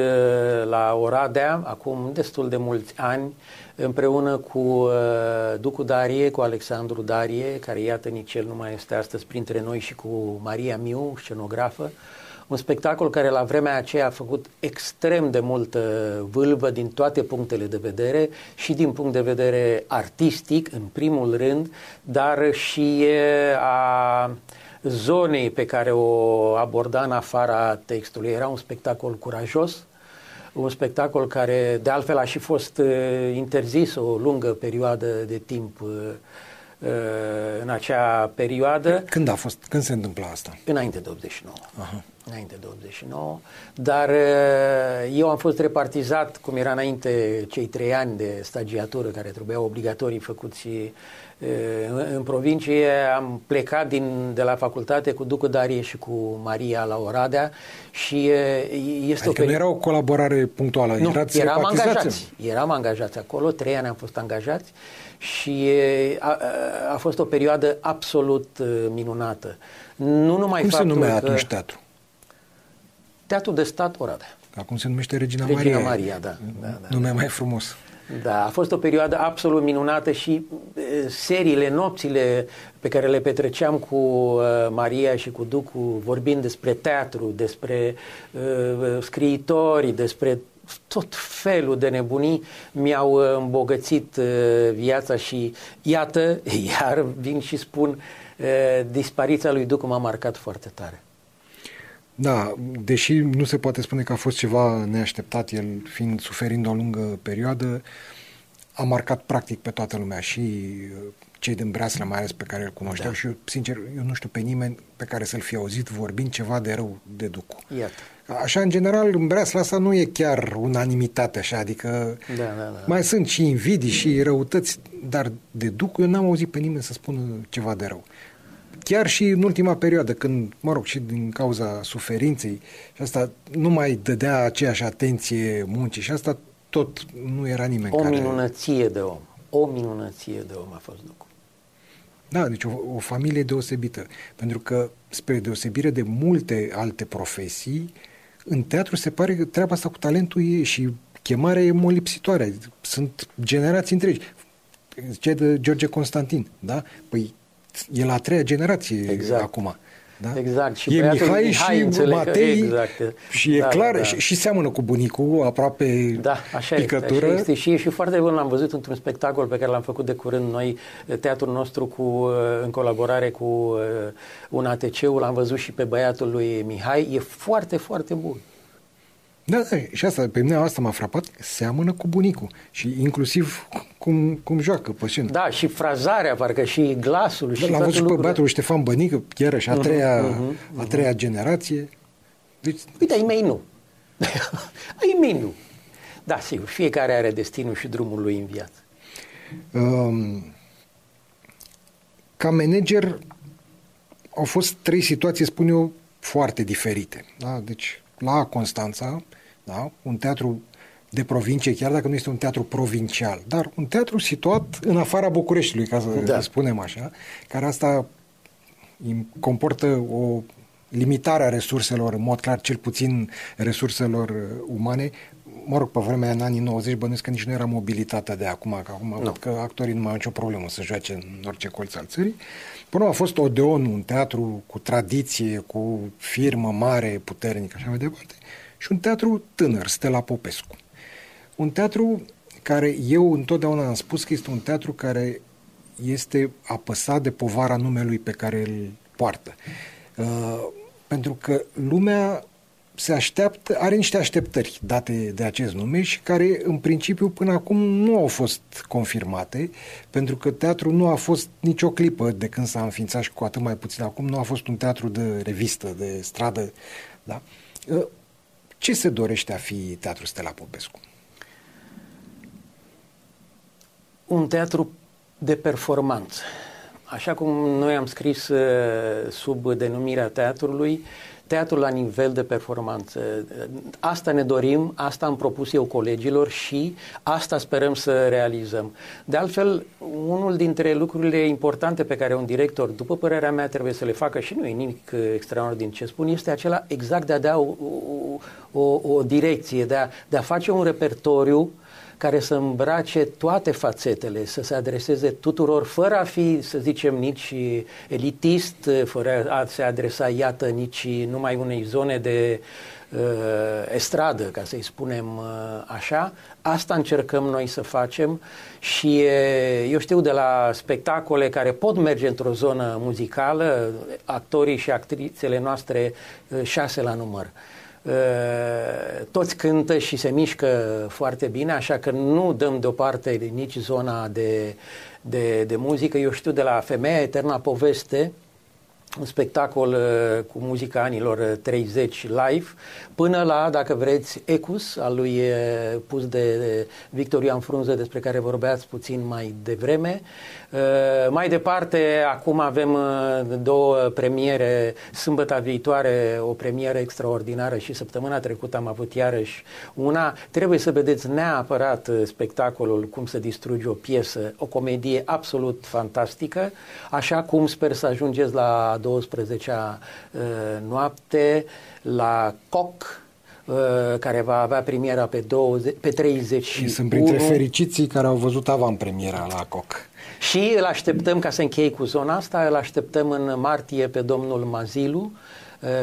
la Oradea, acum destul de mulți ani, împreună cu uh, Ducu Darie, cu Alexandru Darie, care iată nici el nu mai este astăzi printre noi, și cu Maria Miu, scenografă. Un spectacol care la vremea aceea a făcut extrem de multă vâlvă din toate punctele de vedere și din punct de vedere artistic, în primul rând, dar și uh, a zonei pe care o aborda în afara textului. Era un spectacol curajos, un spectacol care de altfel a și fost uh, interzis o lungă perioadă de timp uh, uh, în acea perioadă. Când a fost? Când se întâmpla asta? Înainte de 89. Aha, Înainte de 89, dar uh, eu am fost repartizat, cum era înainte, cei trei ani de stagiatură care trebuiau obligatorii făcuți uh, în provincie. Am plecat din, de la facultate cu Ducu Darie și cu Maria la Oradea și uh, este adică o nu era o colaborare punctuală, nu, Erați eram angajați. Eram angajați acolo, trei ani am fost angajați și a, a fost o perioadă absolut minunată. Nu numai Cum se numea că... atunci teatru? Teatru de stat Oradea. Acum se numește Regina, Regina Maria. Maria, da. da, da Nume mai frumos. Da, a fost o perioadă absolut minunată și seriile, nopțile pe care le petreceam cu Maria și cu Ducu, vorbind despre teatru, despre uh, scriitori, despre tot felul de nebunii mi-au îmbogățit uh, viața și iată, iar vin și spun, uh, dispariția lui Ducu m-a marcat foarte tare. Da, deși nu se poate spune că a fost ceva neașteptat, el fiind suferind o lungă perioadă, a marcat practic pe toată lumea și uh, cei din Breaslă, mai ales pe care îl cunoșteau da. și eu, sincer, eu nu știu pe nimeni pe care să-l fi auzit vorbind ceva de rău de Ducu. Iată. Așa, în general, în Breasla asta nu e chiar unanimitate, așa, adică da, da, da. mai sunt și invidii și răutăți, dar de Ducu eu n-am auzit pe nimeni să spună ceva de rău chiar și în ultima perioadă, când, mă rog, și din cauza suferinței și asta nu mai dădea aceeași atenție muncii și asta tot nu era nimeni o care... O minunăție de om. O minunăție de om a fost Ducu. Da, deci o, o familie deosebită. Pentru că, spre deosebire de multe alte profesii, în teatru se pare că treaba asta cu talentul e și chemarea e molipsitoare. Sunt generații întregi. Ce de George Constantin, da? Păi e la a treia generație exact. acum. Da? Exact. Și e Mihai, Mihai și Matei exact. și e da, clar da, da. Și, și seamănă cu bunicul, aproape da, așa picătură. Este, așa este. Și e și foarte bun, l-am văzut într-un spectacol pe care l-am făcut de curând noi, teatrul nostru cu, în colaborare cu un ATC-ul, l-am văzut și pe băiatul lui Mihai, e foarte, foarte bun. Da, da, și asta, pe mine asta m-a frapat, seamănă cu bunicul și inclusiv cum, cum joacă pe scenă. Da, și frazarea, parcă și glasul. Da, și l-am văzut pe băiatul Ștefan Bănică, chiar și a mhm, treia, uh-huh, uh-huh, a treia generație. Deci, Uite, ai mei nu. ai mei nu. Da, sigur, fiecare are destinul și drumul lui în viață. Um, ca manager au fost trei situații, spun eu, foarte diferite. Da? Deci, la Constanța, da? un teatru de provincie, chiar dacă nu este un teatru provincial, dar un teatru situat în afara Bucureștiului, ca să da. spunem așa, care asta comportă o limitare a resurselor, în mod clar, cel puțin resurselor umane. Mă rog, pe vremea în anii 90 bănuiesc că nici nu era mobilitatea de acum, că acum no. văd că actorii nu mai au nicio problemă să joace în orice colț al țării. Până a fost Odeon, un teatru cu tradiție, cu firmă mare, puternică, așa mai departe și un teatru tânăr, Stella Popescu. Un teatru care eu întotdeauna am spus că este un teatru care este apăsat de povara numelui pe care îl poartă. Uh, pentru că lumea se așteaptă, are niște așteptări date de acest nume și care în principiu până acum nu au fost confirmate, pentru că teatrul nu a fost nicio clipă de când s-a înființat și cu atât mai puțin acum, nu a fost un teatru de revistă, de stradă. Da? Uh, ce se dorește a fi Teatrul Stella Popescu? Un teatru de performanță. Așa cum noi am scris uh, sub denumirea teatrului, teatrul la nivel de performanță. Asta ne dorim, asta am propus eu colegilor și asta sperăm să realizăm. De altfel, unul dintre lucrurile importante pe care un director, după părerea mea, trebuie să le facă și nu e nimic extraordinar din ce spun, este acela exact de a da o, o, o, o direcție, de a, de a face un repertoriu uh, care să îmbrace toate fațetele, să se adreseze tuturor, fără a fi, să zicem, nici elitist, fără a se adresa, iată, nici numai unei zone de uh, estradă, ca să-i spunem uh, așa. Asta încercăm noi să facem și uh, eu știu de la spectacole care pot merge într-o zonă muzicală, actorii și actrițele noastre uh, șase la număr. Uh, Eh, toți cântă și se mișcă foarte bine, așa că nu dăm deoparte nici zona de, de, de muzică. Eu știu de la Femeia Eterna Poveste, un spectacol uh, cu muzica anilor 30 uh, live, până la, dacă vreți, Ecus, al lui uh, pus de Victor Ioan Frunză, despre care vorbeați puțin mai devreme. Mai departe, acum avem două premiere, sâmbătă viitoare, o premieră extraordinară și săptămâna trecută am avut iarăși una. Trebuie să vedeți neapărat spectacolul Cum să distrugi o piesă, o comedie absolut fantastică, așa cum sper să ajungeți la 12-a uh, noapte la COC, uh, care va avea premiera pe, 20, pe 30 și sunt printre fericiții care au văzut avant-premiera la COC. Și îl așteptăm, ca să închei cu zona asta, îl așteptăm în martie pe domnul Mazilu, Eh,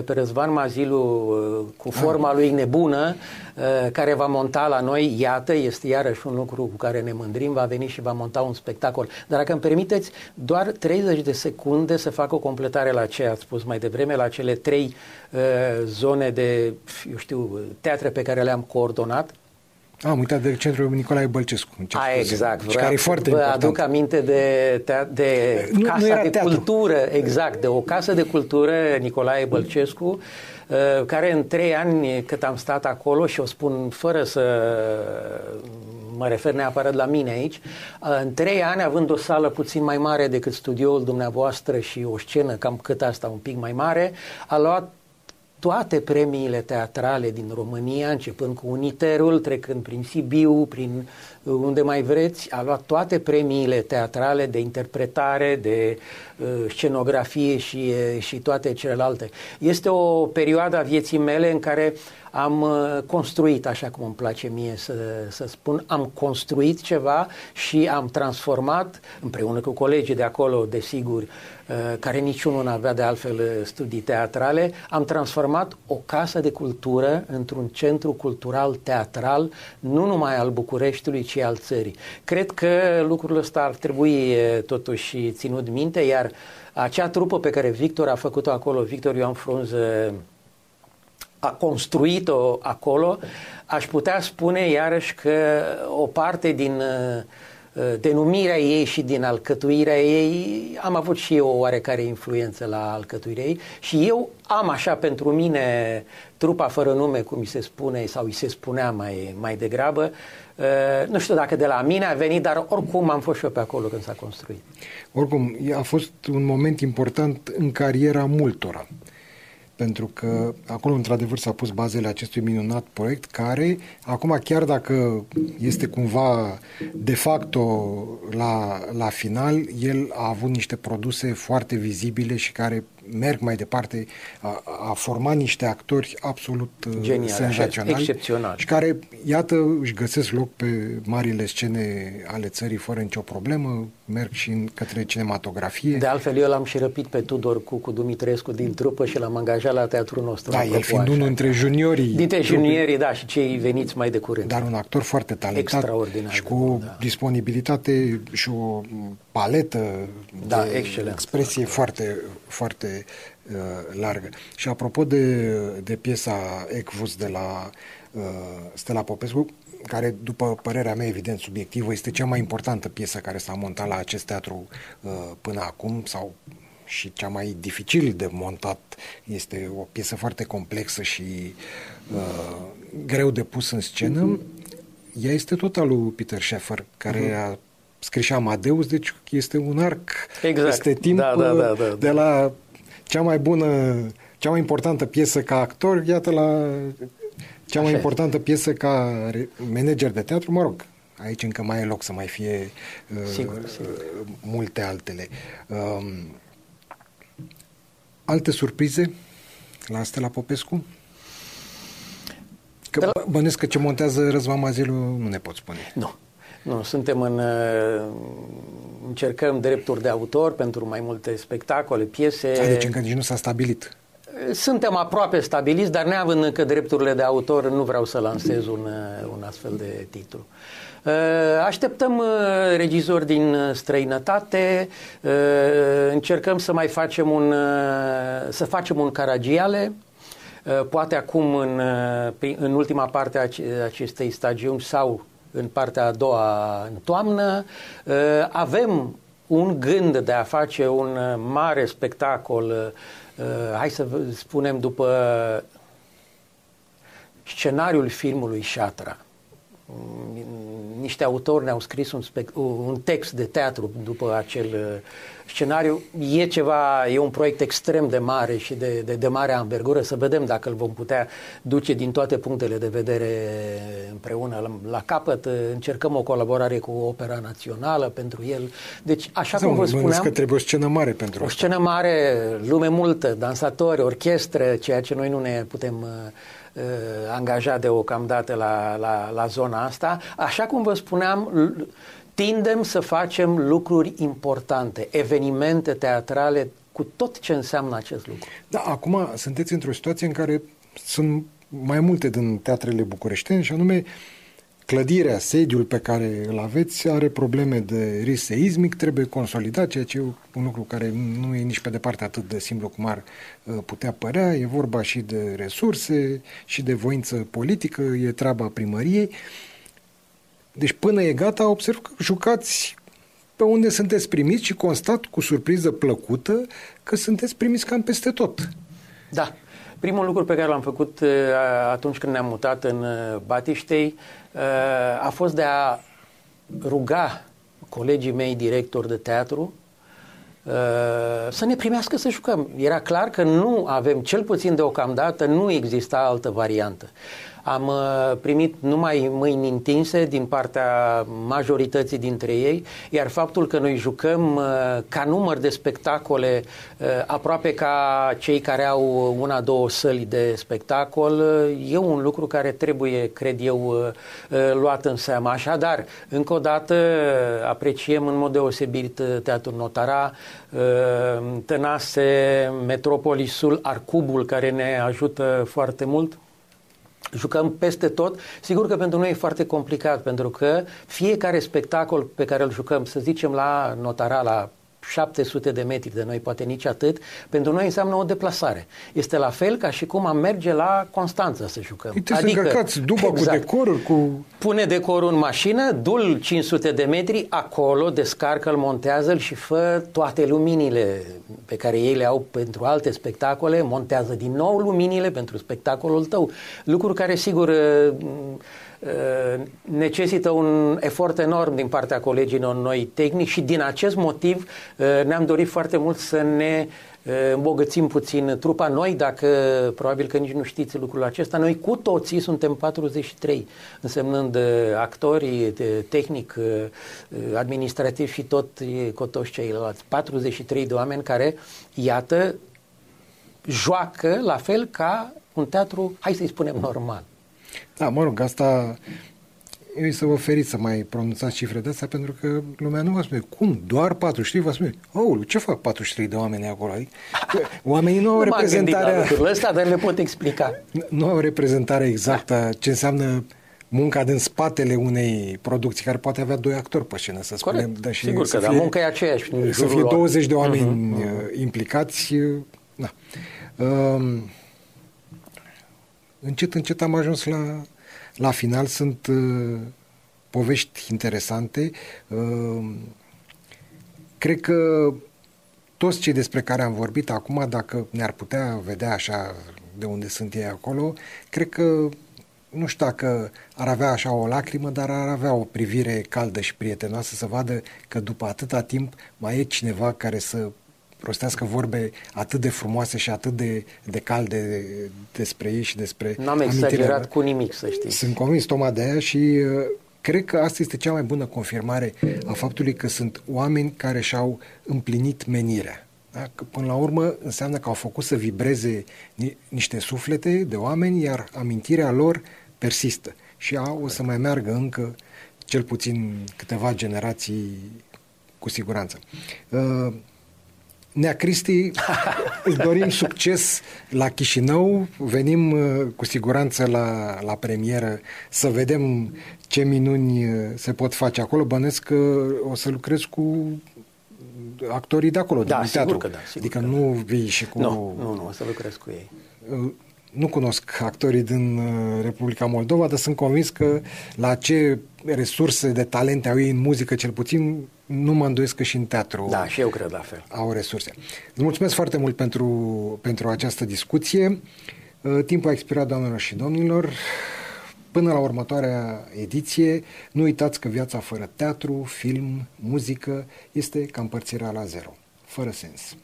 pe Răzvan Mazilu eh, cu forma lui nebună eh, care va monta la noi, iată, este iarăși un lucru cu care ne mândrim, va veni și va monta un spectacol. Dar dacă îmi permiteți, doar 30 de secunde să fac o completare la ce ați spus mai devreme, la cele trei zone de, eu știu, teatre pe care le-am coordonat, am uitat de centrul Nicolae Bălcescu. A, exact. Și care e foarte vă important. aduc aminte de, de nu, Casa nu de teatru. Cultură, exact, de o casă de cultură Nicolae Bălcescu, uh, care în trei ani cât am stat acolo și o spun fără să mă refer neapărat la mine aici, uh, în trei ani, având o sală puțin mai mare decât studioul dumneavoastră și o scenă cam cât asta, un pic mai mare, a luat toate premiile teatrale din România, începând cu Uniterul, trecând prin Sibiu, prin uh, unde mai vreți, a luat toate premiile teatrale de interpretare, de uh, scenografie și, uh, și toate celelalte. Este o perioadă a vieții mele în care am uh, construit, așa cum îmi place mie să, să spun, am construit ceva și am transformat, împreună cu colegii de acolo, desigur, uh, care niciunul nu avea de altfel uh, studii teatrale, am transformat o casă de cultură într-un centru cultural teatral, nu numai al Bucureștiului, ci al țării. Cred că lucrul ăsta ar trebui totuși ținut minte, iar acea trupă pe care Victor a făcut-o acolo, Victor Ioan Frunză, a construit-o acolo, aș putea spune iarăși că o parte din uh, uh, denumirea ei și din alcătuirea ei, am avut și eu o oarecare influență la alcătuirea ei și eu am așa pentru mine trupa fără nume, cum mi se spune sau îi se spunea mai, mai degrabă, uh, nu știu dacă de la mine a venit, dar oricum am fost și eu pe acolo când s-a construit. Oricum, a fost un moment important în cariera multora pentru că acolo într-adevăr s-au pus bazele acestui minunat proiect care acum chiar dacă este cumva de facto la, la final, el a avut niște produse foarte vizibile și care merg mai departe, a, a format niște actori absolut uh, Genial, senzaționali excepțional. și care, iată, își găsesc loc pe marile scene ale țării fără nicio problemă, merg și în, către cinematografie. De altfel, eu l-am și răpit pe Tudor cu, cu Dumitrescu din trupă și l-am angajat la teatrul nostru. Da, el fiind unul dintre juniorii. Dintre juniorii, da, și cei veniți mai de curând. Dar un actor foarte talentat Extraordinar, și cu da. disponibilitate și o paletă da, de excelent. expresie foarte, foarte uh, largă. Și apropo de, de piesa Ecvus de la uh, Stella Popescu, care, după părerea mea, evident, subiectivă, este cea mai importantă piesă care s-a montat la acest teatru uh, până acum, sau și cea mai dificil de montat. Este o piesă foarte complexă și uh, greu de pus în scenă. Ea este tot al lui Peter Sheffer, care uh-huh. a scris și Amadeus, deci este un arc. Exact. Este timp da, da, da, da, de la cea mai bună, cea mai importantă piesă ca actor, iată la cea mai Așa importantă piesă ca manager de teatru, mă rog, aici încă mai e loc să mai fie uh, sigur, sigur. multe altele. Uh, alte surprize la Stella Popescu? Că la... bănesc că ce montează Răzvan Mazilu nu ne pot spune. Nu. Nu, suntem în... Uh, încercăm drepturi de autor pentru mai multe spectacole, piese. Deci încă nici nu s-a stabilit. Suntem aproape stabiliți, dar neavând încă drepturile de autor, nu vreau să lansez un, uh, un astfel de titlu. Uh, așteptăm regizori din străinătate, încercăm să mai facem un, să facem un Caragiale, poate acum în, în ultima parte a acestei stagiuni sau în partea a doua în toamnă. Uh, avem un gând de a face un mare spectacol, hai să spunem după scenariul filmului Shatra niște autori ne-au scris un, spect- un text de teatru după acel uh, scenariu. E ceva, e un proiect extrem de mare și de, de, de mare anvergură. Să vedem dacă îl vom putea duce din toate punctele de vedere împreună la, la capăt. Încercăm o colaborare cu Opera Națională pentru el. Deci, așa Zău, cum vă spuneam... că trebuie o scenă mare pentru O scenă mare, lume multă, dansatori, orchestră, ceea ce noi nu ne putem uh, uh, angaja deocamdată la, la, la zona asta. Așa cum vă spuneam, tindem să facem lucruri importante, evenimente teatrale, cu tot ce înseamnă acest lucru. Da, acum sunteți într-o situație în care sunt mai multe din teatrele bucureștene și anume clădirea, sediul pe care îl aveți are probleme de risc seismic, trebuie consolidat, ceea ce e un lucru care nu e nici pe departe atât de simplu cum ar uh, putea părea. E vorba și de resurse și de voință politică, e treaba primăriei. Deci până e gata, observ că jucați pe unde sunteți primiți și constat cu surpriză plăcută că sunteți primiți cam peste tot. Da. Primul lucru pe care l-am făcut uh, atunci când ne-am mutat în uh, Batiștei uh, a fost de a ruga colegii mei directori de teatru să ne primească să jucăm. Era clar că nu avem, cel puțin deocamdată, nu exista altă variantă. Am uh, primit numai mâini întinse din partea majorității dintre ei, iar faptul că noi jucăm uh, ca număr de spectacole uh, aproape ca cei care au una, două săli de spectacol, e un lucru care trebuie, cred eu, luat în seamă. Așadar, încă o dată apreciem în mod deosebit Teatrul Notara, Tănase, Metropolisul, Arcubul, care ne ajută foarte mult jucăm peste tot. Sigur că pentru noi e foarte complicat, pentru că fiecare spectacol pe care îl jucăm, să zicem la notara, la 700 de metri de noi, poate nici atât, pentru noi înseamnă o deplasare. Este la fel ca și cum am merge la Constanța să jucăm. Uite adică, să încărcați după exact, cu decorul, cu... Pune decorul în mașină, dul 500 de metri, acolo, descarcă-l, montează-l și fă toate luminile pe care ei le au pentru alte spectacole, montează din nou luminile pentru spectacolul tău. Lucruri care, sigur, Uh, necesită un efort enorm din partea colegilor noi tehnici și din acest motiv uh, ne-am dorit foarte mult să ne uh, îmbogățim puțin trupa. Noi, dacă probabil că nici nu știți lucrul acesta, noi cu toții suntem 43, însemnând actori, tehnic, administrativ și tot cu toți ceilalți. 43 de oameni care, iată, joacă la fel ca un teatru, hai să-i spunem, normal. Da, mă rog, asta eu să vă feriți să mai pronunțați cifre de astea, pentru că lumea nu va spune, cum, doar 43? Va spune, oh, ce fac 43 de oameni acolo? Adică, oamenii nu au nu reprezentarea... Nu ăsta, dar le pot explica. Nu au reprezentare exactă ce înseamnă munca din spatele unei producții care poate avea doi actori pe scenă, să spunem. Da, și Sigur că da, munca e aceeași. Să fie 20 de oameni uh-huh. implicați. Da. Uh, încet, încet am ajuns la, la final. Sunt uh, povești interesante. Uh, cred că toți cei despre care am vorbit acum, dacă ne-ar putea vedea așa de unde sunt ei acolo, cred că nu știu dacă ar avea așa o lacrimă, dar ar avea o privire caldă și prietenoasă să vadă că după atâta timp mai e cineva care să rostească vorbe atât de frumoase și atât de, de calde despre ei și despre N-am exagerat cu nimic, să știi. Sunt convins, Toma, de aia și uh, cred că asta este cea mai bună confirmare a faptului că sunt oameni care și-au împlinit menirea. Da? Că, până la urmă înseamnă că au făcut să vibreze ni- niște suflete de oameni, iar amintirea lor persistă și au, o să mai meargă încă cel puțin câteva generații cu siguranță. Uh, Nea Cristi, îți dorim succes la Chișinău, venim uh, cu siguranță la, la premieră să vedem ce minuni uh, se pot face acolo. Bănesc că o să lucrez cu actorii de acolo, da, din teatru. Că da, adică că nu da. vii și cu... Nu, nu, nu, o să lucrez cu ei. Uh, nu cunosc actorii din uh, Republica Moldova, dar sunt convins că la ce resurse de talente au ei în muzică, cel puțin, nu mă îndoiesc că și în teatru Da, și eu cred la fel. au resurse. Îți mulțumesc foarte mult pentru, pentru această discuție. Uh, Timpul a expirat, doamnelor și domnilor. Până la următoarea ediție, nu uitați că viața fără teatru, film, muzică este ca împărțirea la zero, fără sens.